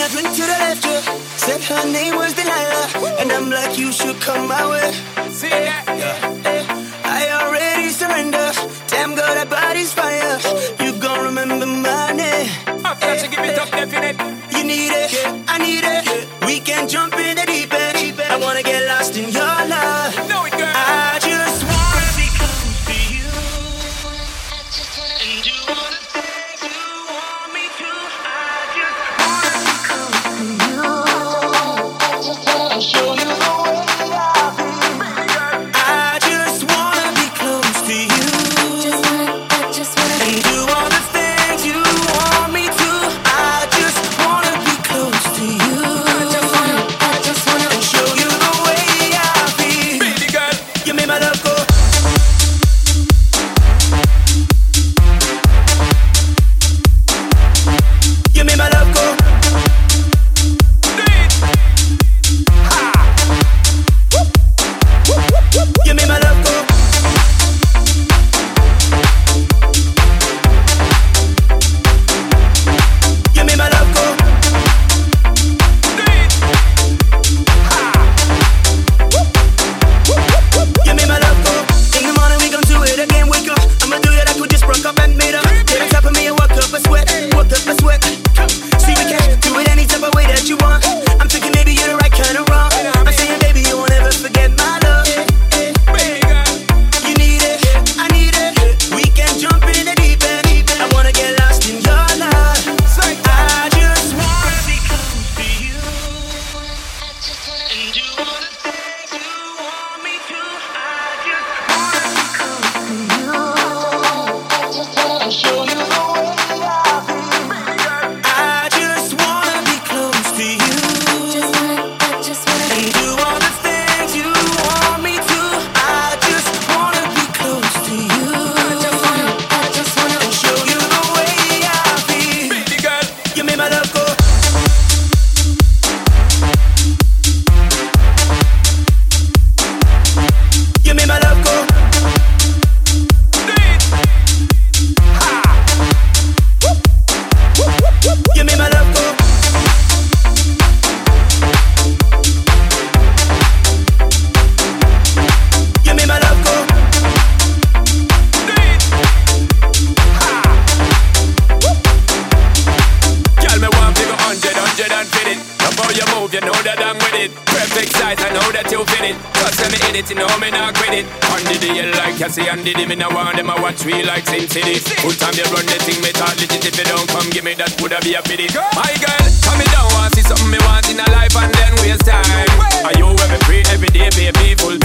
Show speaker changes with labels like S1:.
S1: I a drink to the left, yeah. Said her name was Delilah, and I'm like, you should come my way.
S2: See that?
S1: Yeah. Hey, I already surrender. Damn girl, that body's fire. You gon' remember my name.
S2: Hey, hey, give it up, eh, definite.
S1: You need it, yeah. I need it. Yeah. We can jump in the deep end. I wanna get lost in your.
S2: perfect size, I know that you fit it. Cause let me hit it, you know me not quit it. On the deal like you Cassie and Diddy, me now want them, I watch me like Sin City. Full time you run the thing, me talk legit. If you don't come, give me that, would I be a pity? My girl, come me down, want see something me want in a life and then waste time. Are you ever free every day, baby? Full